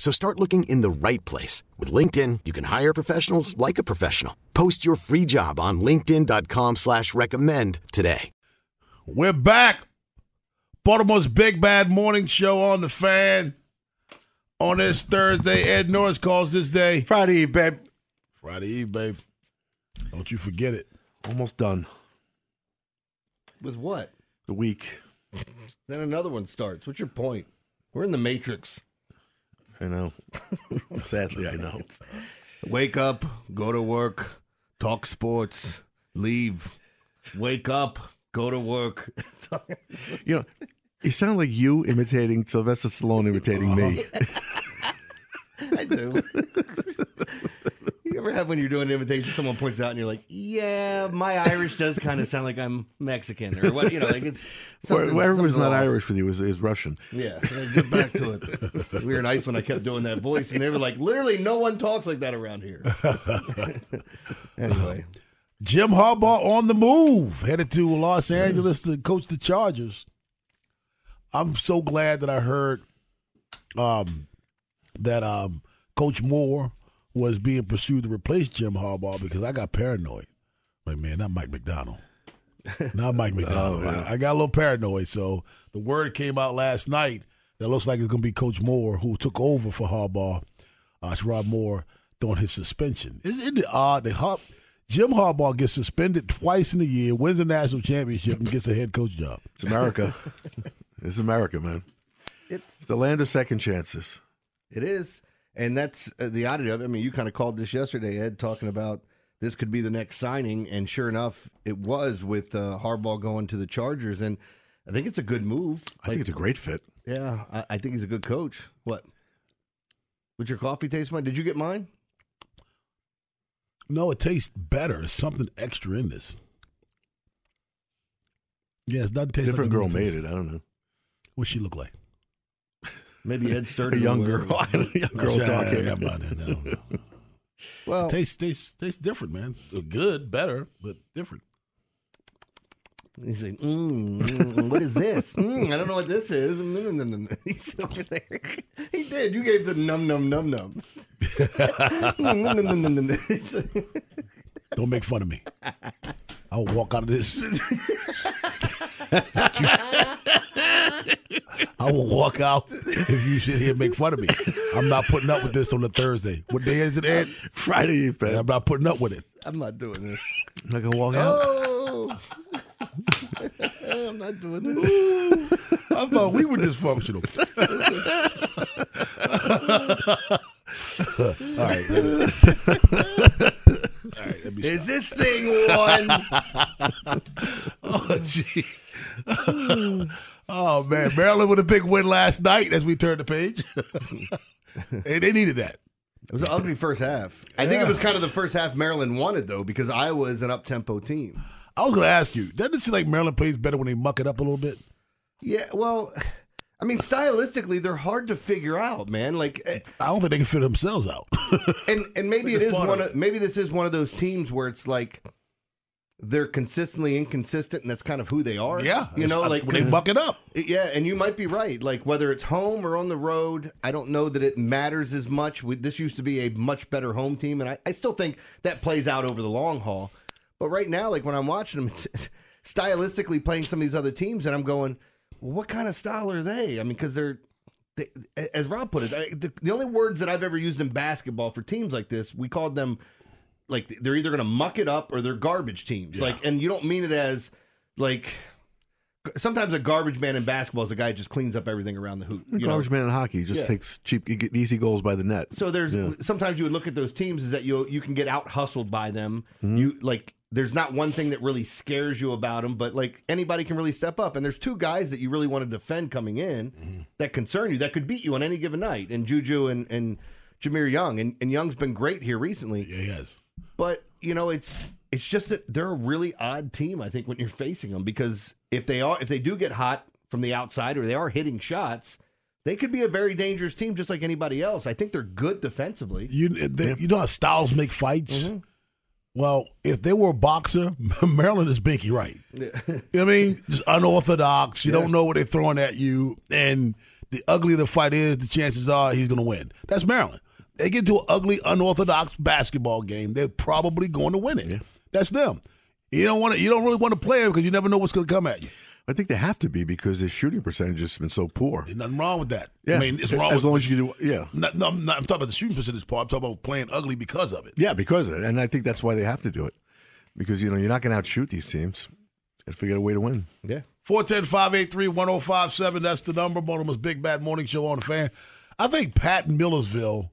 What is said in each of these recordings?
So start looking in the right place. With LinkedIn, you can hire professionals like a professional. Post your free job on linkedin.com slash recommend today. We're back. Baltimore's Big Bad Morning Show on the fan. On this Thursday, Ed Norris calls this day. Friday Eve, babe. Friday Eve, babe. Don't you forget it. Almost done. With what? The week. Then another one starts. What's your point? We're in the Matrix. I know. Sadly, I know. Wake up, go to work, talk sports, leave. Wake up, go to work. You know, you sound like you imitating Sylvester Stallone imitating me. I do. Ever have when you're doing an invitation, someone points out and you're like, "Yeah, my Irish does kind of sound like I'm Mexican or what?" You know, like it's something- Whoever was not off. Irish with you is, is Russian. Yeah, get back to it. We were in Iceland. I kept doing that voice, and they were like, "Literally, no one talks like that around here." anyway, Jim Harbaugh on the move, headed to Los Angeles to coach the Chargers. I'm so glad that I heard um, that um, Coach Moore was being pursued to replace Jim Harbaugh because I got paranoid. Like, man, not Mike Macdonald. Not Mike Macdonald. I, I got a little paranoid. So the word came out last night that looks like it's going to be Coach Moore who took over for Harbaugh, uh, Sherrone Moore, during his suspension. Isn't it odd that Har- Jim Harbaugh gets suspended twice in a year, wins a national championship, and gets a head coach job? It's America. it's America, man. It- it's the land of second chances. it is, and that's uh, the oddity of it. I mean, you kind of called this yesterday, Ed, talking about this could be the next signing, and sure enough, it was with uh, Harbaugh going to the Chargers, and I think it's a good move. I think it's a great fit. Yeah, I, I think he's a good coach. What? Would your coffee taste fine? Did you get mine? No, it tastes better. There's something extra in this. Yeah, it doesn't taste Different like girl made it. I don't know. What she look like? Maybe Ed A Sturdy. young girl. a young girl Yeah, talking. yeah, yeah, yeah, no, no. Well, tastes tastes tastes different, man. Good, better, but different. He's like, mm, mm, what is this? Mm, I don't know what this is. He's over there. He did. You gave the num num num num. Don't make fun of me. I'll walk out of this. I will walk out if you sit here and make fun of me. I'm not putting up with this on a Thursday. What day is it, Ed? Friday Eve, man. I'm not putting up with it. I'm not doing this. I'm not gonna walk out. Oh, I'm not doing this. I thought we were dysfunctional. All right. All right. Let me Is this thing on? Oh, gee. oh, man. Maryland with a big win last night as we turned the page. hey, they needed that. It was an ugly first half. I think it was kind of the first half Maryland wanted though, because Iowa is an up tempo team. I was going to ask you, doesn't it seem like Maryland plays better when they muck it up a little bit? Yeah, well, I mean, stylistically, they're hard to figure out, man. Like, eh, I don't think they can figure themselves out. and and maybe it Think is it's one of of maybe this is one of those teams where it's like they're consistently inconsistent, and that's kind of who they are. yeah. you know, like when they buck it up. Yeah, and you might be right. Like whether it's home or on the road, I don't know that it matters as much. We, this used to be a much better home team, and I, I still think that plays out over the long haul. But right now, like when I'm watching them, it's stylistically playing some of these other teams, and I'm going, well, what kind of style are they? I mean, because they're they, as Rob put it, I, the, the only words that I've ever used in basketball for teams like this, we called them like they're either going to muck it up or they're garbage teams. Yeah. Like, and you don't mean it as like. Sometimes a garbage man in basketball is a guy who just cleans up everything around the hoop. you know? Garbage man in hockey just Yeah. takes cheap, easy goals by the net. So there's Yeah. sometimes you would look at those teams is that you you can get out hustled by them. Mm-hmm. You like there's not one thing that really scares you about them, but like anybody can really step up. And there's two guys that you really want to defend coming in Mm-hmm. that concern you that could beat you on any given night. And Juju and and Jahmir Young and, and Young's been great here recently. Yeah, he has. But you know, it's it's just that they're a really odd team. I think when you're facing them because if they are if they do get hot from the outside or they are hitting shots, they could be a very dangerous team just like anybody else. I think they're good defensively. You they, you know how styles make fights. Well, if they were a boxer, Maryland is Winky Wright. you know what I mean? Just unorthodox. You don't know what they're throwing at you, and the uglier the fight is, the chances are he's going to win. That's Maryland. They get to an ugly, unorthodox basketball game, they're probably going to win it. That's them. You don't want to. You don't really want to play because you never know what's going to come at you. I think they have to be because their shooting percentage has been so poor. There's nothing wrong with that. Yeah, I mean, it's wrong as with, long as you do. Yeah, Not, no, I'm, not, I'm talking about the shooting percentage part. I'm talking about playing ugly because of it. yeah, because of it, and I think that's why they have to do it because you know you're not going to outshoot these teams. Got to figure out a way to win. Yeah. 410 583 1057. That's the number. Baltimore's Big Bad Morning Show on the fan. I think Pat Millersville,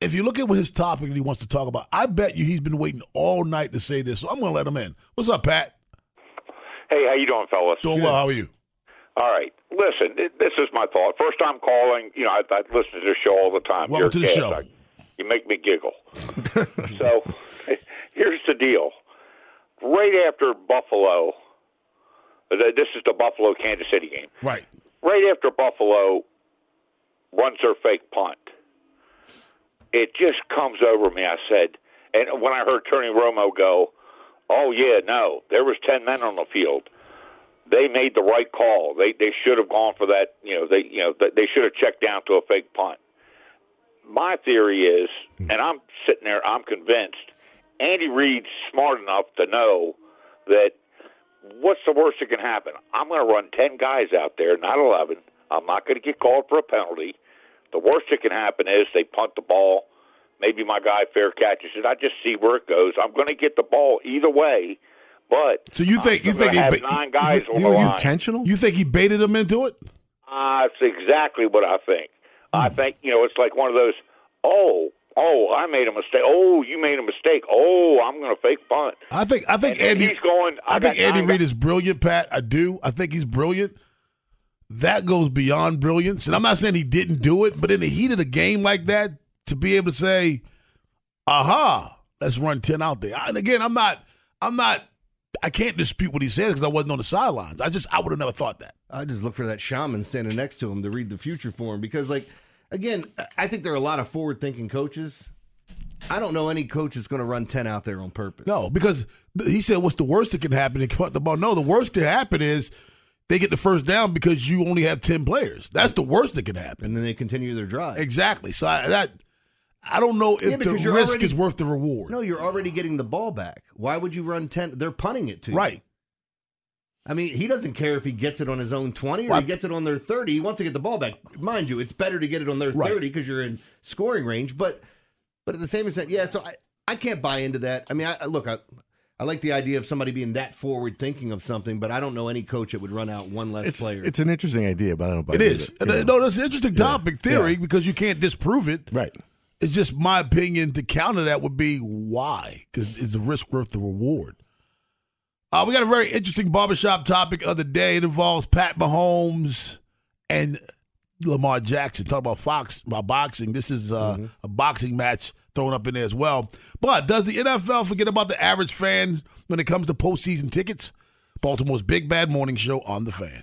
if you look at what his topic that he wants to talk about, I bet you he's been waiting all night to say this. So I'm going to let him in. What's up, Pat? Hey, how you doing, fellas? Doing well. How are you? All right. Listen, this is my thought. First time calling. You know, I, I listen to the show all the time. Welcome You're to the show. I- you make me giggle. so, here's the deal. Right after Buffalo, this is the Buffalo Kansas City game. Right. Right after Buffalo runs their fake punt, it just comes over me. I said, and when I heard Tony Romo go, "Oh yeah, no, there was ten men on the field." They made the right call. They they should have gone for that. You know, they you know they- they should have checked down to a fake punt. My theory is, hmm. and I'm sitting there, I'm convinced, Andy Reid's smart enough to know that what's the worst that can happen? I'm going to run 10 guys out there, not 11. I'm not going to get called for a penalty. The worst that can happen is they punt the ball. Maybe my guy fair catches it. I just see where it goes. I'm going to get the ball either way. But So you think you I'm think he gonna ba- nine guys you, on You the was line. intentional. you think he baited him into it? Uh, that's exactly what I think. I think you know it's like one of those. Oh, oh, I made a mistake. Oh, you made a mistake. Oh, I'm going to fake punt. I think I think And Andy he's going. I, I think Andy nine Reid is brilliant, Pat. I do. I think he's brilliant. That goes beyond brilliance. And I'm not saying he didn't do it, but in the heat of the game like that, to be able to say, aha, let's run 10 out there. And again, I'm not, I'm not, I can't dispute what he said because I wasn't on the sidelines. I just, I would have never thought that. I just look for that shaman standing next to him to read the future for him because, like, again, I think there are a lot of forward thinking coaches. I don't know any coach that's going to run 10 out there on purpose. No, because he said, what's the worst that can happen? And cut the ball. No, the worst that can happen is they get the first down because you only have 10 players. That's the worst that can happen. And then they continue their drive. Exactly. So I, that, I don't know if Yeah, the risk already- is worth the reward. No, you're already getting the ball back. Why would you run 10? They're punting it to you. Right. I mean, he doesn't care if he gets it on his own 20 or he gets it on their 30. He wants to get the ball back. Mind you, it's better to get it on their Right. 30 because you're in scoring range. But but at the same extent, yeah, so I, I can't buy into that. I mean, I, look, I, I like the idea of somebody being that forward thinking of something, but I don't know any coach that would run out one less It's, player. it's an interesting idea, but I don't buy It It is. And, uh, No, that's an interesting topic theory Yeah. because you can't disprove it. right. It's just my opinion to counter that would be why? Because is the risk worth the reward? Uh, we got a very interesting barbershop topic of the day. It involves Pat Mahomes and Lamar Jackson. Talk about Fox about boxing. This is uh, a boxing match thrown up in there as well. But does the NFL forget about the average fan when it comes to postseason tickets? Baltimore's Big Bad Morning Show on the Fan.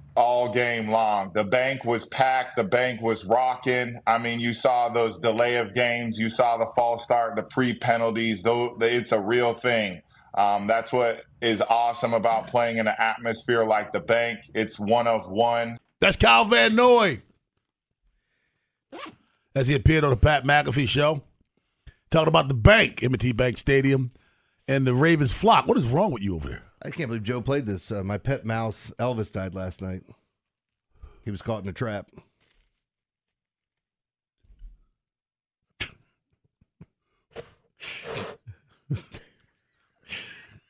all game long. The bank was packed, the bank was rocking. I mean, you saw those delay of games, you saw the false start, the pre penalties. It's a real thing. Um, that's what is awesome about playing in an atmosphere like the bank. It's one of one. That's Kyle Van Noy. As he appeared on the Pat McAfee show, talking about the bank, M&T Bank Stadium, and the Ravens flock. What is wrong with you over there? I can't believe Joe played this. Uh, my pet mouse Elvis died last night. He was caught in a trap.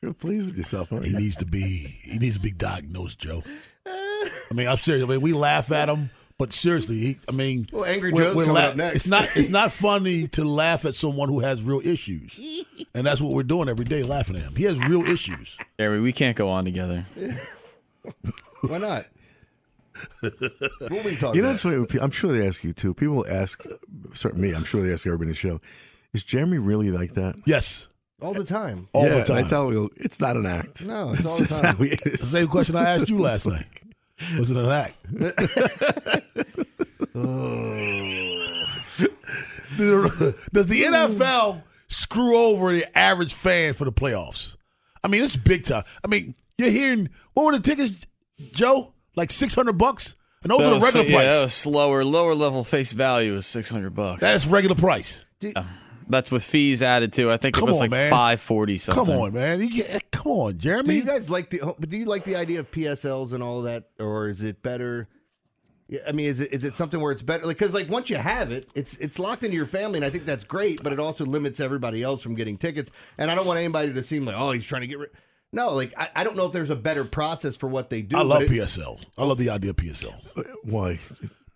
You're pleased with yourself, aren't you? He needs to be. He needs to be diagnosed, Joe. I mean, I'm serious. I mean, we laugh at him, but seriously, he, I mean, Well, Angry we're- Joe's we're coming up next. It's not. It's not funny to laugh at someone who has real issues, and that's what we're doing every day, laughing at him. He has real issues. Gary, we can't go on together. Why not? what were we talking You know, about? that's what I'm sure they ask you too. People ask, certainly me. I'm sure they ask everybody in the show. Is Jeremy really like that? Yes, all the time. all yeah, the time. I tell you, it's not an act. No, it's all the time. how the same question I asked you last night. Was it an act? Oh. Does the NFL screw over the average fan for the playoffs? I mean, it's big time. I mean, you're hearing what were the tickets, Joe? Like six hundred bucks, and those are the That was- regular yeah, price. that was slower, lower level face value is six hundred bucks. That's regular price. That's with fees added too. I think Come it was on, like man. five forty something. Come on, man. You get, eh, come on, Jeremy. Do you guys like the? Oh, but do you like the idea of PSLs and all of that, or is it better? Yeah, I mean, is it is it something where it's better? Because like once you have it, it's it's locked into your family, and I think that's great. But it also limits everybody else from getting tickets. And I don't want anybody to seem like, oh, he's trying to get rid. No, like I, I don't know if there's a better process for what they do. I love it- PSL. I love the idea of PSL Why?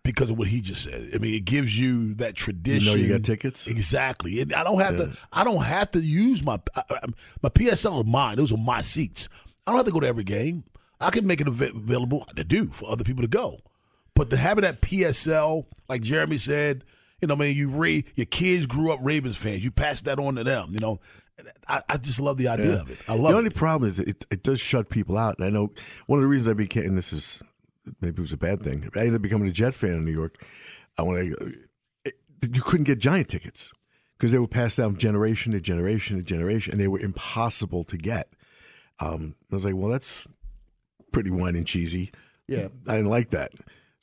Because of what he just said. I mean, it gives you that tradition. you know, you got tickets? Exactly. And I don't have to. I don't have to use my my PSL is mine. Those are my seats. I don't have to go to every game. I can make it available to do for other people to go. But to have it at PSL, like Jeremy said, you know, I mean, you re your kids grew up Ravens fans. You pass that on to them. You know, I, I just love the idea Yeah. of it. I love the only it. problem is it, it does shut people out. And I know one of the reasons I became, and this is maybe it was a bad thing, I ended up becoming a Jet fan in New York. I want to, you couldn't get giant tickets because they were passed down generation to generation to generation, and they were impossible to get. Um, I was like, well, that's pretty wine and cheesy. Yeah. I didn't like that.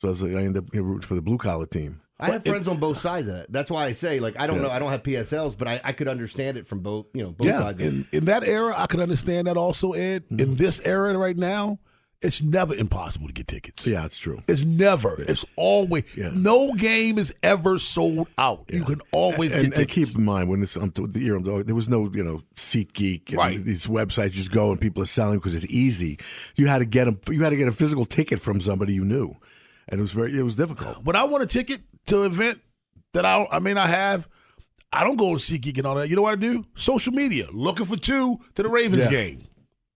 So I was like, I ended up rooting for the blue collar team. I have friends on both sides of that. That's why I say, like, I don't Yeah. know, I don't have PSLs, but I, I could understand it from both, you know, both yeah, sides. Of in, in that era, I could understand that also, Ed. Mm-hmm. In this era right now, it's never impossible to get tickets. Yeah, it's true. It's never. It's always. Yeah. No game is ever sold out. You can always and, get and tickets. keep in mind when it's um, the year there was no you know SeatGeek and Right. these websites just go and people are selling because it's easy. You had to get them. You had to get a physical ticket from somebody you knew, and it was very it was difficult. when I want a ticket to an event that I I may not have, I don't go to SeatGeek and all that. You know what I do? Social media, looking for two to the Ravens Yeah. game.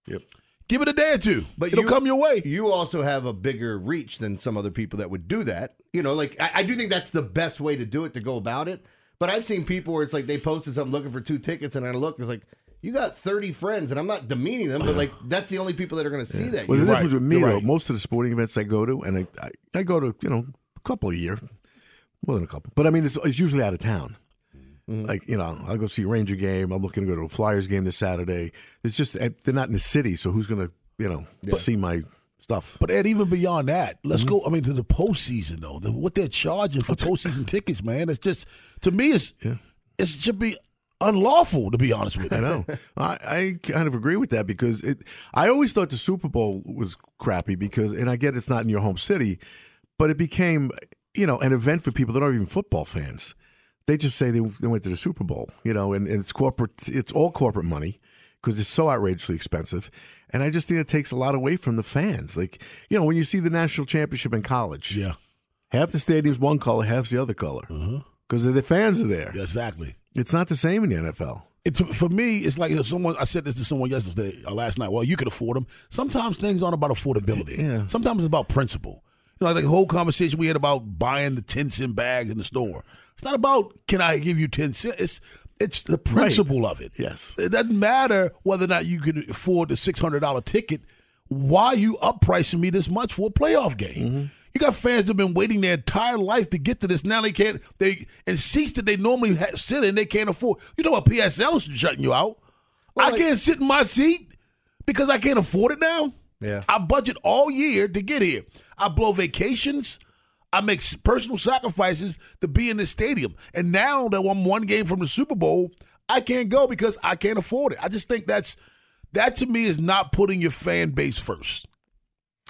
Yep. Give it a day or two. But It'll you- come your way. You also have a bigger reach than some other people that would do that. You know, like I, I do think that's the best way to do it to go about it. But I've seen people where it's like they posted something looking for two tickets, and I look, it's like you got 30 friends, and I'm not demeaning them, but like that's the only people that are going to see that. Well, the You're difference right. with me, You're though, right. most of the sporting events I go to, and I, I, I go to, you know, a couple a year, more than a couple. But I mean, it's, it's usually out of town. Mm-hmm. Like, you know, I'll go see a Ranger game. I'm looking to go to a Flyers game this Saturday. It's just, eh, they're not in the city, so who's going to, you know, see my stuff? But Ed, even beyond that, let's Mm-hmm. go. I mean, to the postseason though, the, what they're charging for postseason tickets, man, it's just to me, it's it should be unlawful to be honest with you. I know. I, I kind of agree with that because it. I always thought the Super Bowl was crappy because, and I get it's not in your home city, but it became, you know, an event for people that aren't even football fans. They just say they, they went to the Super Bowl, you know, and, and it's corporate. It's all corporate money because it's so outrageously expensive, and I just think it takes a lot away from the fans. Like, you know, when you see the national championship in college, Yeah, half the stadium's one color, half's the other color because the fans are there. exactly. It's not the same in the NFL. It's for me. It's like someone. I said this to someone yesterday, uh, last night. Well, you can afford them. Sometimes things aren't about affordability. Yeah. Sometimes it's about principle. You know, like the whole conversation we had about buying the ten and bags in the store. It's not about can I give you ten cents. It's it's the principle of it. Yes. It doesn't matter whether or not you can afford the six hundred dollar ticket. Why you uppricing me this much for a playoff game? Mm-hmm. You got fans that have been waiting their entire life to get to this. Now they can't. They in seats that they normally sit in, they can't afford. You know what PSL's shutting you out. I like- can't sit in my seat because I can't afford it now. Yeah. I budget all year to get here. I blow vacations. I make personal sacrifices to be in this stadium. And now that I'm one game from the Super Bowl, I can't go because I can't afford it. I just think that's that to me is not putting your fan base first.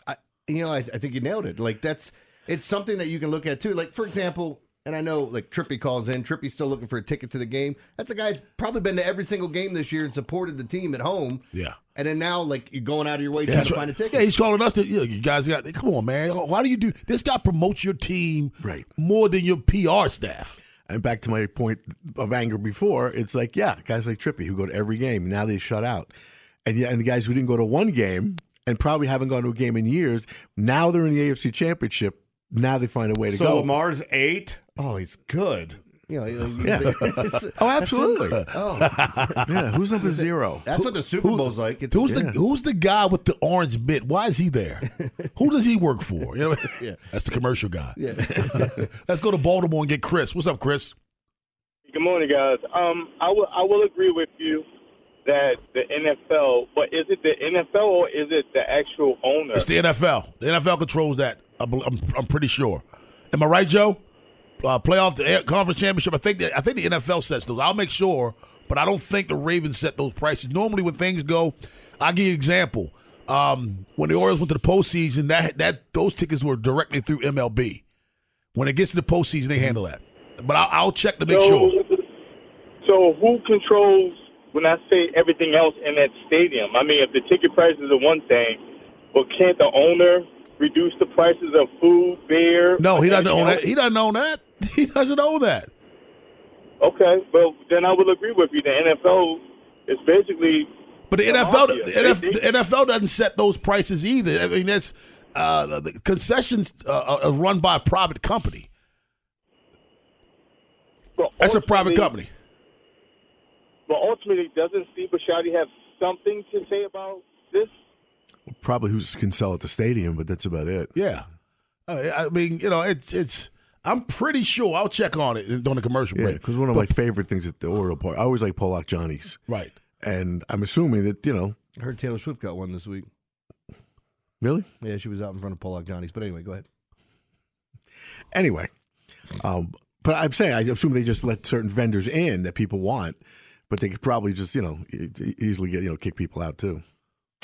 I, you know, I, I think you nailed it. Like that's it's something that you can look at too. Like for example, and I know like Trippy calls in. Trippy's still looking for a ticket to the game. That's a guy who's probably been to every single game this year and supported the team at home. Yeah. And then now, like you're going out of your way trying to right. find a ticket. Yeah, he's calling us. To, you, know, you guys got. Come on, man. Why do you do this? Guy promotes your team Right. more than your PR staff. And back to my point of anger before, it's like, yeah, guys like Trippy who go to every game, now they shut out. And yeah, and the guys who didn't go to one game and probably haven't gone to a game in years, now they're in the AFC Championship. Now they find a way to go. so go. Lamar's eight. Oh, he's good. You know, Yeah. oh, absolutely. oh, yeah, who's up at zero? that's what the Super Bowl's like. It's, Who's Yeah. the Who's the guy with the orange mitt? Why is he there? Who does he work for? You know, Yeah. that's the commercial guy. Yeah. Let's go to Baltimore and get Chris. What's up, Chris? Good morning, guys. Um, I will I will agree with you that the NFL, but is it the NFL or is it the actual owner? It's the NFL. The NFL controls that. I'm, I'm pretty sure. Am I right, Joe? Uh, playoff, the air- conference championship. I think that, I think the NFL sets those. I'll make sure, but I don't think the Ravens set those prices. Normally, when things go, I'll give you an example. Um, when the Orioles went to the postseason, that that those tickets were directly through MLB. When it gets to the postseason, they handle that. But I'll, I'll check to make so, sure. so who controls when I say everything else in that stadium? I mean, if the ticket prices are one thing, but can't the owner reduce the prices of food, beer? No, he doesn't own that. He doesn't own that. He doesn't own that. Okay, well then I will agree with you. The NFL is basically But the NFL, the NFL, the NFL doesn't set those prices either. I mean, that's uh, the concessions uh, are run by a private company. well, That's a private company. But ultimately, doesn't Steve Bisciotti have something to say about this? Probably who can sell at the stadium, but that's about it. Yeah, I I mean, you know, it's it's. I'm pretty sure I'll check on it during the commercial Yeah, break. because one of But- my favorite things at the Oriole Park, I always like Polock Johnny's. right. And I'm assuming that, you know, I heard Taylor Swift got one this week. really? Yeah, she was out in front of Polock Johnny's. But anyway, go ahead. Anyway, um, but I'm saying I assume they just let certain vendors in that people want, but they could probably just you know easily get you know kick people out too.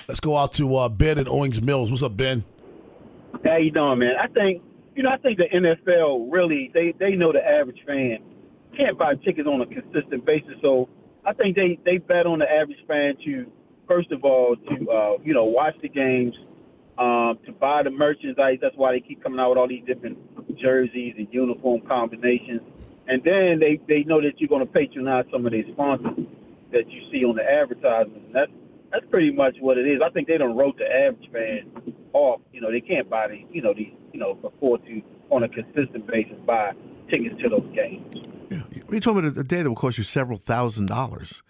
Let's go out to uh, Ben at Owings Mills. What's up, Ben? How you doing, man? I think you know. I think the NFL really they they know the average fan can't buy tickets on a consistent basis. So I think they they bet on the average fan to first of all to uh, you know watch the games, um, to buy the merchandise. That's why they keep coming out with all these different jerseys and uniform combinations. And then they they know that you're going to patronize some of their sponsors that you see on the advertisements. And that's that's pretty much what it is. I think they don't wrote the average fan off. You know, they can't buy the you know these you know afford to on a consistent basis buy tickets to those games. Yeah, you told me a day that will cost you several thousand dollars.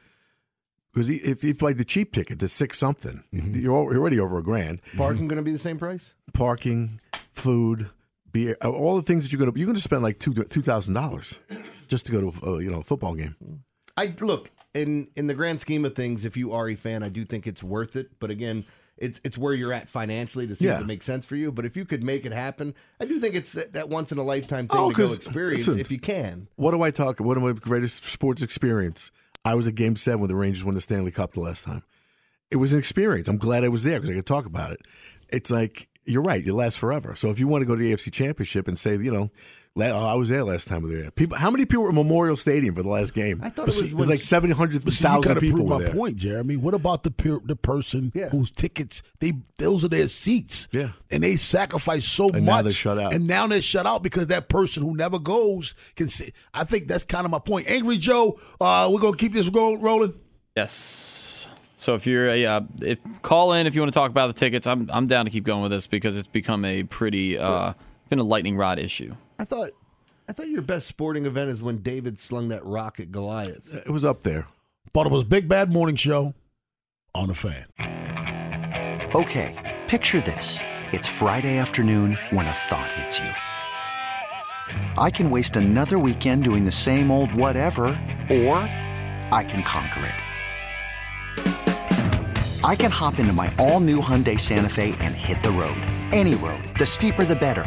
Because if if like the cheap ticket, the six something, Mm-hmm. you're already over a grand. Parking going to be the same price? Parking, food, beer, uh, all the things that you're gonna you're gonna spend like two two thousand dollars just to go to a, uh, you know a football game. I look in in the grand scheme of things. If you are a fan, I do think it's worth it. But again, it's it's where you're at financially to see Yeah. if it makes sense for you. But if you could make it happen, I do think it's that, that once in a lifetime thing Oh, to go experience listen, if you can. What do I talk? What am my greatest sports experience? I was at Game Seven when the Rangers won the Stanley Cup the last time. It was an experience. I'm glad I was there because I could talk about it. It's like you're right. It lasts forever. So if you want to go to the AFC Championship and say, you know, I was there last time we were there. People, how many people were at Memorial Stadium for the last game? I thought it was it was like seven hundred But see, you thousand gotta people prove were my there. point, Jeremy. What about the per, the person Yeah. whose tickets they those are their seats? Yeah. and they sacrifice so And much. now they're shut out. And now they're shut out because that person who never goes can see. I think that's kind of my point. Angry Joe, uh, we're gonna keep this go- rolling. Yes. So if you're uh, if call in if you want to talk about the tickets, I'm I'm down to keep going with this because it's become a pretty uh been a lightning rod issue. I thought I thought your best sporting event is when David slung that rock at Goliath. It was up there. But it was Big Bad Morning Show on the fan. Okay, picture this. It's Friday afternoon when a thought hits you. I can waste another weekend doing the same old whatever, or I can conquer it. I can hop into my all new Hyundai Santa Fe and hit the road. Any road. The steeper, the better.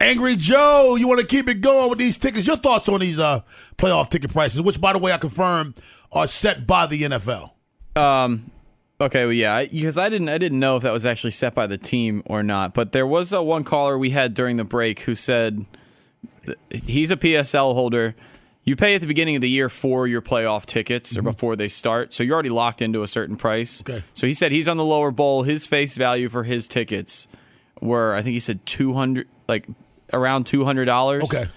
Angry Joe, you want to keep it going with these tickets? Your thoughts on these uh, playoff ticket prices, which, by the way, I confirm are set by the NFL. Um. Okay. Well, yeah. Because I didn't. I didn't know if that was actually set by the team or not. But there was a one caller we had during the break who said he's a PSL holder. You pay at the beginning of the year for your playoff tickets or before they start, so you're already locked into a certain price. Okay. So he said he's on the lower bowl. His face value for his tickets were, I think he said two hundred, like around two hundred dollars. Okay.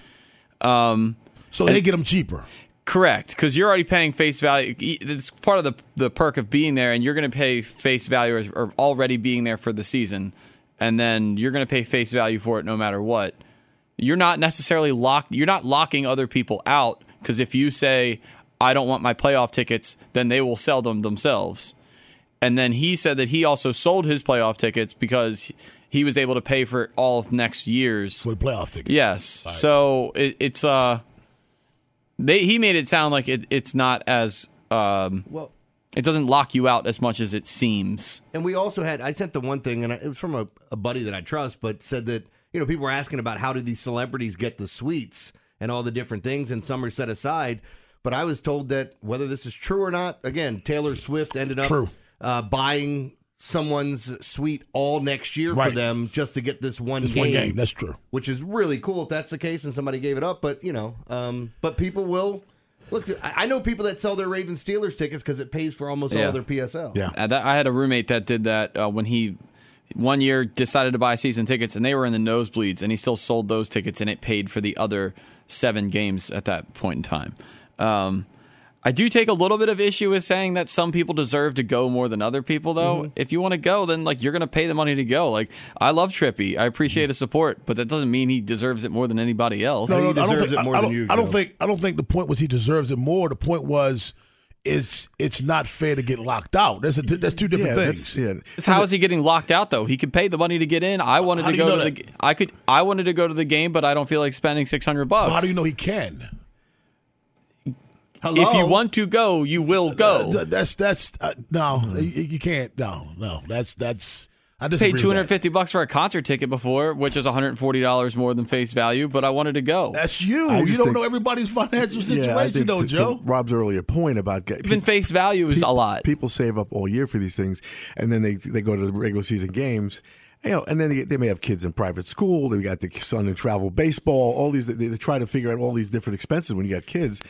Um, So they get them cheaper. Correct, because you're already paying face value. It's part of the the perk of being there, and you're going to pay face value or, or already being there for the season, and then you're going to pay face value for it no matter what. You're not necessarily locked. You're not locking other people out because if you say I don't want my playoff tickets, then they will sell them themselves. And then he said that he also sold his playoff tickets because he was able to pay for all of next year's for playoff tickets. Yes. So it, it's uh, they he made it sound like it, it's not as um, Well- it doesn't lock you out as much as it seems. And we also had I sent the one thing, and it was from a, a buddy that I trust, but said that you know people were asking about how did these celebrities get the suites and all the different things, and some are set aside. But I was told that whether this is true or not, again, Taylor Swift ended up True. Uh, buying someone's suite all next year Right. for them just to get this one This game. one game, that's true. Which is really cool if that's the case and somebody gave it up. But you know, um, but people will. Look, I I know people that sell their Ravens Steelers tickets because it pays for almost all their PSL. Yeah, I had a roommate that did that uh, when he one year decided to buy season tickets and they were in the nosebleeds and he still sold those tickets and it paid for the other seven games at that point in time. Um, I do take a little bit of issue with saying that some people deserve to go more than other people, though. Mm-hmm. If you want to go, then like you're going to pay the money to go. Like I love Trippy, I appreciate his support, but that doesn't mean he deserves it more than anybody else. No, no, I don't think. I, I don't, I don't think. I don't think the point was he deserves it more. The point was, is it's not fair to get locked out. That's a, that's two different Yeah, things. that's- yeah. How is he getting locked out though? He could pay the money to get in. I wanted How to do you go know to the. I could. I wanted to go to the game, but I don't feel like spending six hundred bucks. How do you know he can? If you want to go, you will go. Uh, that's that's uh, no, you, you can't. No, no, that's that's. I I disagree paid with two that. hundred fifty bucks for a concert ticket before, which is one hundred forty dollars more than face value. But I wanted to go. That's you. You don't think- know everybody's financial situation, Yeah, though, to, to Joe. Rob's earlier point about get, Even face value is a lot. People save up all year for these things, and then they they go to the regular season games. You know, and then they, they may have kids in private school. They got the son in travel baseball. All these they, they try to figure out all these different expenses when you got kids.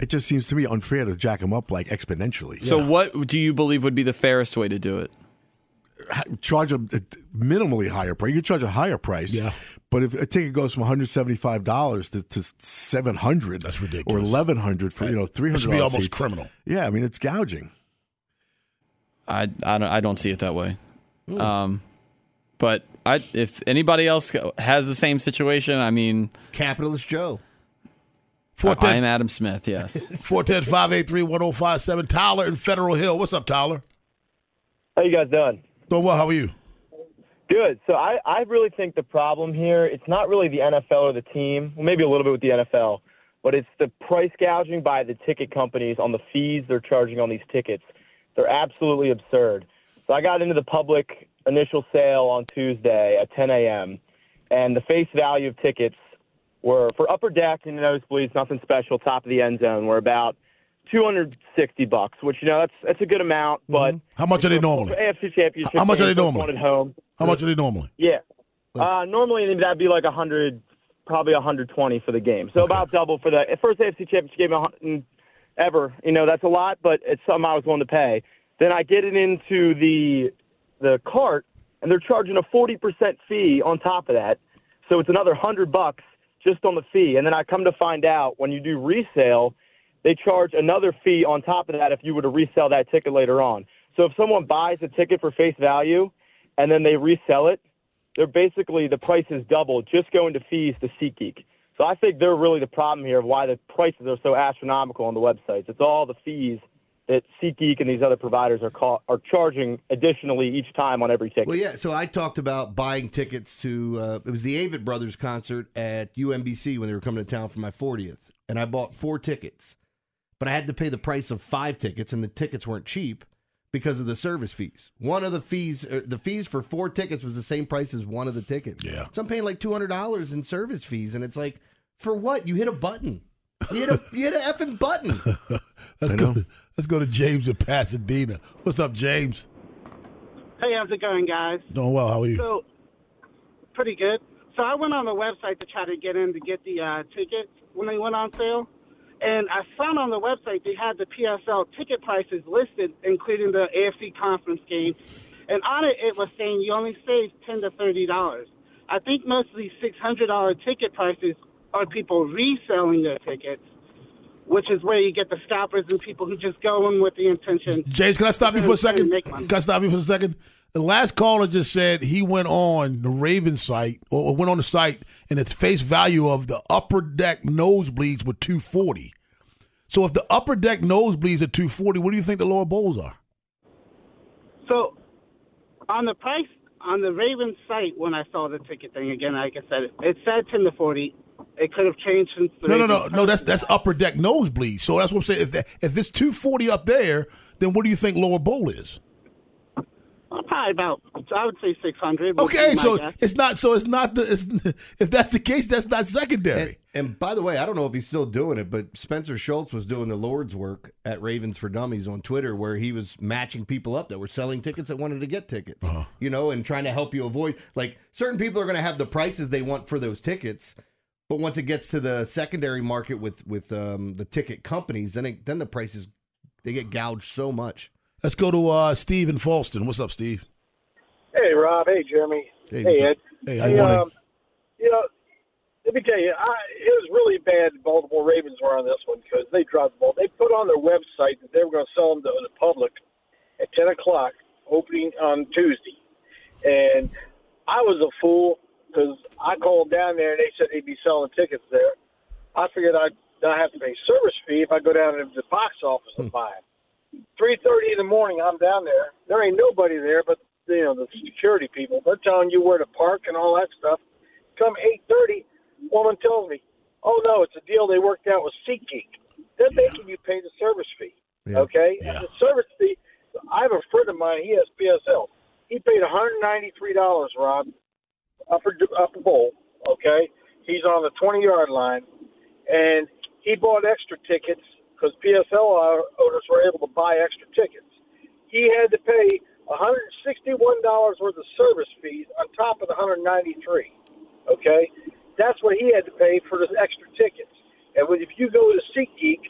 It just seems to me unfair to jack them up like exponentially. So, what do you believe would be the fairest way to do it? charge a minimally higher price. You could charge a higher price. Yeah. But if a ticket goes from one hundred seventy five dollars to, to seven hundred, that's ridiculous. Or eleven hundred for you know three That hundred. should be almost criminal. Yeah, I mean it's gouging. I, I don't I don't see it that way. Um, but I if anybody else has the same situation, I mean, Capitalist Joe. Uh, I am Adam Smith. Yes. 410 583 1057. Tyler in Federal Hill. What's up, Tyler? How you guys doing? Doing well. How are you? Good. So I, I really think the problem here, it's not really the NFL or the team, well, maybe a little bit with the NFL, but it's the price gouging by the ticket companies on the fees they're charging on these tickets. They're absolutely absurd. So I got into the public initial sale on Tuesday at 10 a.m., and the face value of tickets were for upper deck and nosebleeds, nothing special, top of the end zone, were about 260 bucks, which you know that's that's a good amount, but How much are they normally? AFC Championship. How much are they normally? one At home. How much are they normally? Yeah. Uh, normally that'd be like a hundred, probably a hundred twenty for the game. So about double for the first AFC Championship game ever. You know that's a lot, but it's something I was willing to pay. Then I get it into the the cart, and they're charging a forty percent fee on top of that. So it's another hundred bucks just on the fee. And then I come to find out when you do resale, they charge another fee on top of that if you were to resell that ticket later on. So if someone buys a ticket for face value and then they resell it, they're basically the price is double just going to fees to SeatGeek. So I think they're really the problem here of why the prices are so astronomical on the websites. It's all the fees that SeatGeek and these other providers are ca- are charging additionally each time on every ticket. Well, yeah. So I talked about buying tickets to uh, it was the Avett Brothers concert at UMBC when they were coming to town for my 40th, and I bought four tickets, but I had to pay the price of five tickets, and the tickets weren't cheap because of the service fees. One of the fees, uh, the fees for four tickets was the same price as one of the tickets. Yeah. So I'm paying like two hundred dollars in service fees, and it's like, for what? You hit a button. You hit a you hit a effing button. Let's go. To, let's go to James in Pasadena. What's up, James? Hey, how's it going, guys? Doing well. How are you? So, pretty good. So I went on the website to try to get in to get the uh, tickets when they went on sale, and I found on the website they had the PSL ticket prices listed, including the AFC conference game, and on it it was saying you only save ten to thirty dollars. I think most of these six hundred dollar ticket prices are people reselling their tickets, which is where you get the scalpers and people who just go in with the intention. James, can I stop you for a second? Can I stop you for a second? The last caller just said he went on the Raven site or went on the site and its face value of the upper deck nosebleeds were 240. So if the upper deck nosebleeds are 240, what do you think the lower bowls are? So, on the price on the Ravens site, when I saw the ticket thing again, like I said, it said ten to forty. It could have changed since. The No, no, no, Ravens no. That's that's upper deck nosebleed. So that's what I'm saying. If that, if it's 240 up there, then what do you think lower bowl is? Uh, Probably about, I would say six hundred. Okay, so it's not. So it's not the. It's, if that's the case, that's not secondary. And, and by the way, I don't know if he's still doing it, but Spencer Schultz was doing the Lord's work at Ravens for Dummies on Twitter, where he was matching people up that were selling tickets that wanted to get tickets, Uh-huh. you know, and trying to help you avoid like certain people are going to have the prices they want for those tickets. But once it gets to the secondary market with with um, the ticket companies, then it, then the prices they get gouged so much. Let's go to uh, Steve in Falston. What's up, Steve? Hey, Rob. Hey, Jeremy. Hey, Hey. Ed. Hey, how you doing? um, you know, let me tell you, I, it was really bad. The Baltimore Ravens were on this one because they dropped the ball. They put on their website that they were going to sell them to the public at 10 o'clock, opening on Tuesday. And I was a fool because I called down there and they said they'd be selling tickets there. I figured I'd not have to pay service fee if I go down to the box office and hmm. buy them. Three thirty in the morning, I'm down there. There ain't nobody there, but you know the security people. They're telling you where to park and all that stuff. Come eight thirty, woman tells me, "Oh no, it's a deal they worked out with SeatGeek. They're making you pay the service fee. Okay, and the service fee. I have a friend of mine. He has PSL. He paid one hundred ninety three dollars, Rob, upper upper bowl. Okay, he's on the twenty yard line, and he bought extra tickets because PSL owners were able to buy extra tickets. He had to pay one hundred sixty one dollars worth of service fees on top of the one hundred ninety three. Okay, that's what he had to pay for the extra tickets. And if you go to SeatGeek,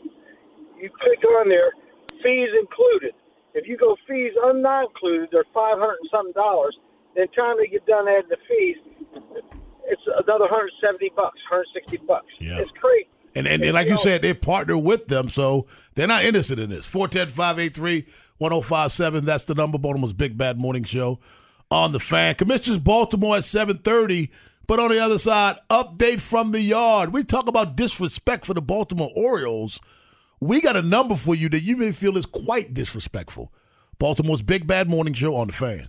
you click on there, fees included. If you go fees not included, they're five hundred and something dollars. Then time they get done adding the fees, it's another hundred seventy bucks, hundred sixty bucks. Yeah. It's crazy. And, and, and like you said, they partner with them, so they're not interested in this. 410 583 1057. That's the number. Baltimore's Big Bad Morning Show on the fan. Commissioners Baltimore at 730. But on the other side, update from the yard. We talk about disrespect for the Baltimore Orioles. We got a number for you that you may feel is quite disrespectful. Baltimore's Big Bad Morning Show on the fan.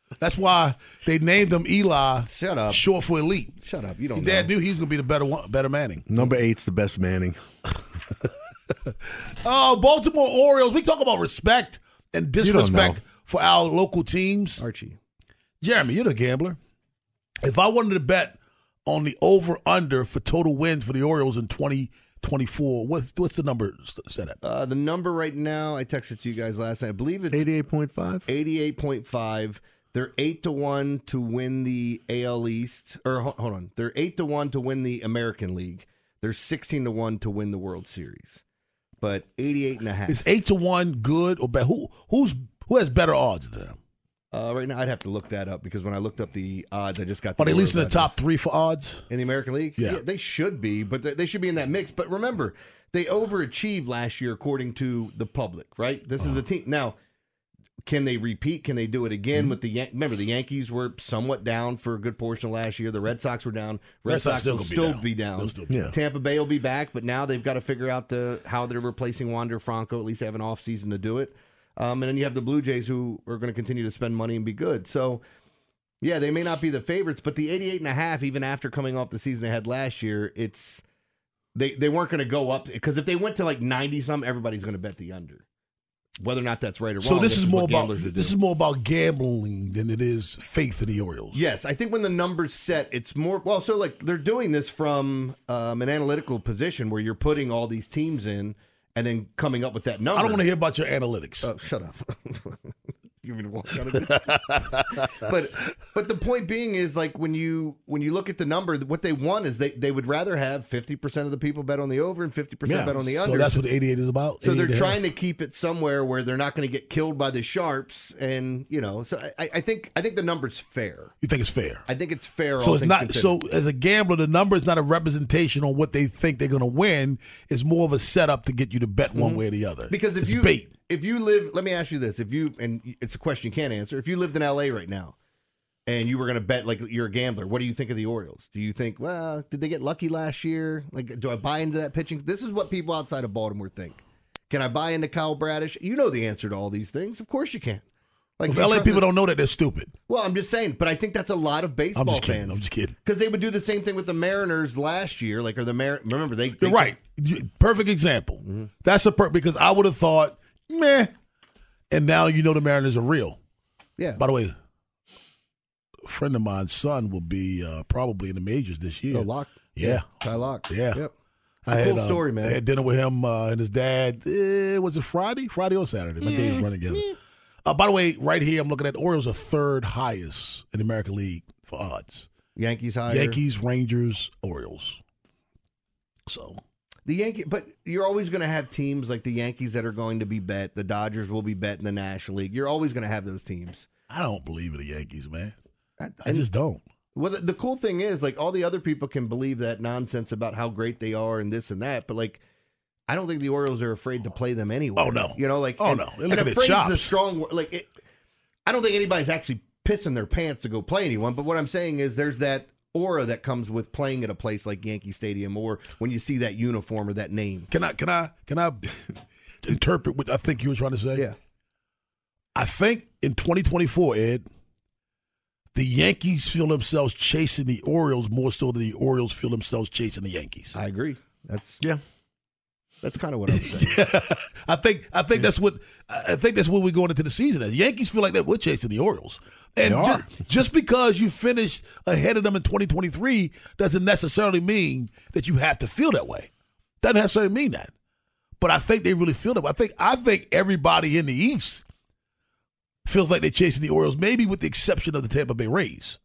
That's why they named him Eli. Shut up. Short for elite. Shut up. You don't Dad know. knew he's going to be the better one, better Manning. Number eight's the best Manning. Oh, Baltimore Orioles. We talk about respect and disrespect for our local teams. Archie. Jeremy, you're the gambler. If I wanted to bet on the over under for total wins for the Orioles in 2024, what's, what's the number set at? Uh, the number right now, I texted to you guys last night. I believe it's 88.5. 88.5. They're 8 to 1 to win the AL East. Or hold on. They're 8 to 1 to win the American League. They're 16 to 1 to win the World Series. But 88 and. Is eight to one good or bad? Who who's who has better odds than them? Uh, right now, I'd have to look that up because when I looked up the odds, I just got. Are they at least in the top three for odds? in the American League? Yeah. they should be, but they, they should be in that mix. But remember, they overachieved last year according to the public. Right? This Uh-huh. is a team now. Can they repeat? Can they do it Mm-hmm. again with the Yan- remember the Yankees were somewhat down for a good portion of last year. The Red Sox were down. Red, Red Sox Sox, will still still gonna be be down. down. Still be Yeah. down. Tampa Bay will be back, but now they've got to figure out the how they're replacing Wander Franco. At least they have an off season to do it. Um, and then you have the Blue Jays who are going to continue to spend money and be good. So yeah, they may not be the favorites, but the 88 and a half, even after coming off the season they had last year, it's they they weren't going to go up because if they went to like 90 some, everybody's going to bet the under. Whether or not that's right or wrong. So this is more about this is more about gambling than it is faith in the Orioles. Yes, I think when the numbers set, it's more well. So like they're doing this from um, an analytical position where you're putting all these teams in and then coming up with that number. I don't want to hear about your analytics. Oh, shut up. you to walk out of it? but but the point being is like when you when you look at the number, what they want is they they would rather have fifty percent of the people bet on the over and fifty percent bet on the under. So that's what the 88 is about. So they're 88 trying to keep it somewhere where they're not going to get killed by the sharps, and you know. So I, I think I think the number's fair. You think it's fair? I think it's fair. So all it's things not. considered. So as a gambler, the number is not a representation on what they think they're going to win. It's more of a setup to get you to bet one Mhm. way or the other. Because if it's you bait. If you live, let me ask you this: if you and it's a question you can't answer. If you lived in L.A. right now, and you were going to bet like you're a gambler, what do you think of the Orioles? Do you think, well, did they get lucky last year? Like, do I buy into that pitching? This is what people outside of Baltimore think. Can I buy into Kyle Bradish? You know the answer to all these things. Of course you can. if you LA people it- don't know that they're stupid. Well, I'm just saying, but I think that's a lot of baseball I'm just kidding. fans. I'm just kidding. Because they would do the same thing with the Mariners last year. Like, or the Mar- remember they, they You're right. Perfect example. Mm-hmm. That's a per because I would have thought, meh, and now you know the Mariners are real. Yeah. By the way, a friend of mine's son will be uh, probably in the majors this year. Oh, Lock? Yeah. Ty Lock. Yeah. Yep. It's I a cool had, um, story, man. I had dinner with him uh, and his dad. Eh, was it Friday? Friday or Saturday? My days run together. Uh, by the way, right here, I'm looking at Orioles are third highest in the American League for odds. Yankees higher. Yankees, Rangers, Orioles. So The Yankee, but you're always going to have teams like the Yankees that are going to be bet. The Dodgers will be bet in the National League. You're always going to have those teams. I don't believe in the Yankees, man. I, and- just don't. Well, the, the cool thing is, like, all the other people can believe that nonsense about how great they are and this and that, but like, I don't think the Orioles are afraid to play them anyway. Oh, no. you know, like, Oh, and- no. And their afraid's a strong. Like, it, I don't think anybody's actually pissing their pants to go play anyone. But what I'm saying is, there's that aura that comes with playing at a place like Yankee Stadium, or when you see that uniform or that name. Can I can I can I interpret what I think you were trying to say? Yeah. I think in 2024, Ed, the Yankees feel themselves chasing the Orioles more so than the Orioles feel themselves chasing the Yankees. I agree. That's yeah. That's kind of what I'm saying. I think I think that's what I think that's what we're going into the season. The Yankees feel like that we're chasing the Orioles, and They ju- are. just because you finished ahead of them in 2023 doesn't necessarily mean that you have to feel that way. Doesn't necessarily mean that. But I think they really feel that. way. I think I think everybody in the East feels like they're chasing the Orioles, maybe with the exception of the Tampa Bay Rays.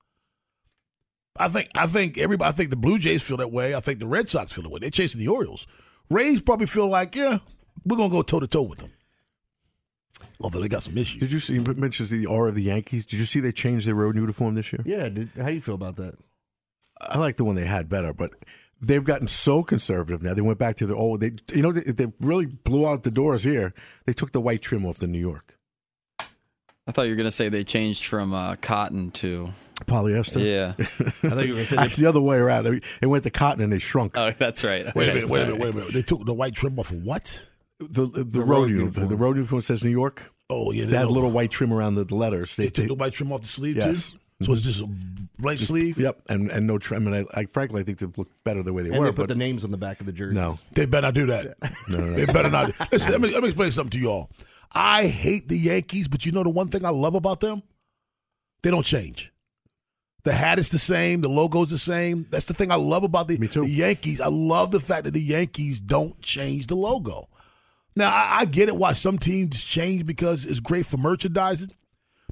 I think I think everybody. I think the Blue Jays feel that way. I think the Red Sox feel that way. They're chasing the Orioles. Rays probably feel like, yeah, we're gonna go toe to toe with them. Although they got some issues. Did you see? You mentioned the R of the Yankees. Did you see they changed their road uniform this year? yeah. Did, how do you feel about that? I like the one they had better, but they've gotten so conservative now. They went back to their old. They, you know, they, they really blew out the doors here. They took the white trim off the New York I thought you were going to say they changed from uh, cotton to polyester. Yeah. I thought you were gonna say Actually, the other way around. They- It went to cotton and they shrunk. Oh, that's right. Wait a minute, wait a minute, wait a minute. They took the white trim off of what? The the, the, road road, uniform. uniform. The road uniform says New York. Oh yeah, They had a don't- little white trim around the, the letters. They took the white trim off the sleeve Yes. too. So it's just a blank sleeve. Yep, and and no trim. And I, I frankly I think they look better the way they and were. they put but the names on the back of the jerseys. no, They better not do that. no, no, no. They better not. Listen, let me, let me explain something to y'all. I hate the Yankees, but you know the one thing I love about them? They don't change. The hat is the same. The logo's the same. That's the thing I love about the, the Yankees. I love the fact that the Yankees don't change the logo. Now, I, I get it why some teams change because it's great for merchandising,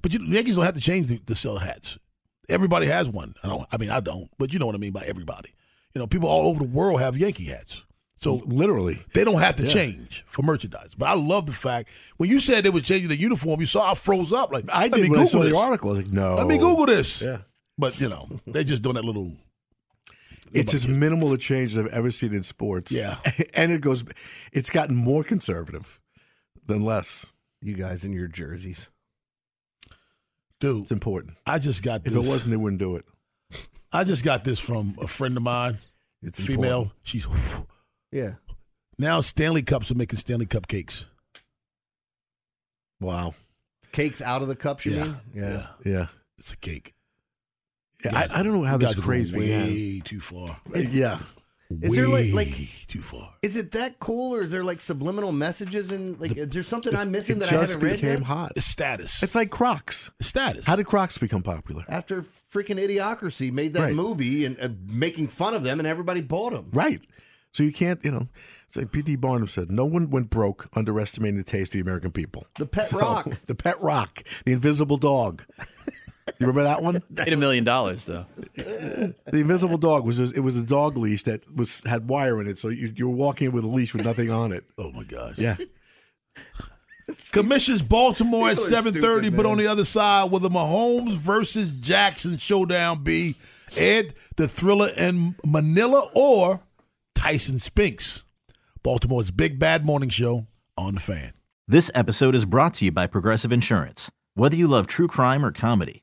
but you, the Yankees don't have to change to, to sell hats. Everybody has one. I don't. I mean, I don't, but you know what I mean by everybody. You know, people all over the world have Yankee hats. So literally, they don't have to Yeah. change for merchandise. But I love the fact when you said they were changing the uniform, you saw I froze up. Like I let did me when I Google saw this. the article. I was like, no, Let me Google this. Yeah. But you know, they're just doing that little. It's as minimal a change as I've ever seen in sports. Yeah. and it goes. It's gotten more conservative than less. You guys in your jerseys, dude. It's important. I just got This. If it wasn't, they wouldn't do it. I just got this from a friend of mine. It's a female. important. She's Yeah. now Stanley Cups are making Stanley Cup cakes. Wow. Cakes out of the cups, you Yeah. mean? Yeah. Yeah. It's a cake. Yeah, guys I, I don't know how you this guys are craze began. way too far. yeah. Is there like like too far? Is it that cool, or is there like subliminal messages and like is there something I'm missing that I haven't read Just became yet? hot. It's status. It's like Crocs. status. How did Crocs become popular? After freaking Idiocracy made that Right. movie and uh, making fun of them, and everybody bought them. Right. So you can't, you know, it's like P.T. Barnum said, no one went broke underestimating the taste of the American people. The pet So, rock. The pet rock. The invisible dog. You remember that one? Made a million dollars though. The invisible dog was it was a dog leash that was had wire in it, so you, you were walking with a leash with nothing on it. Oh my gosh. Yeah. Commissions Baltimore at seven thirty, but on the other side with a Mahomes versus Jackson showdown. be Ed the Thriller in Manila or Tyson Spinks. Baltimore's big bad morning show on the fan. This episode is brought to you by Progressive Insurance. Whether you love true crime or comedy,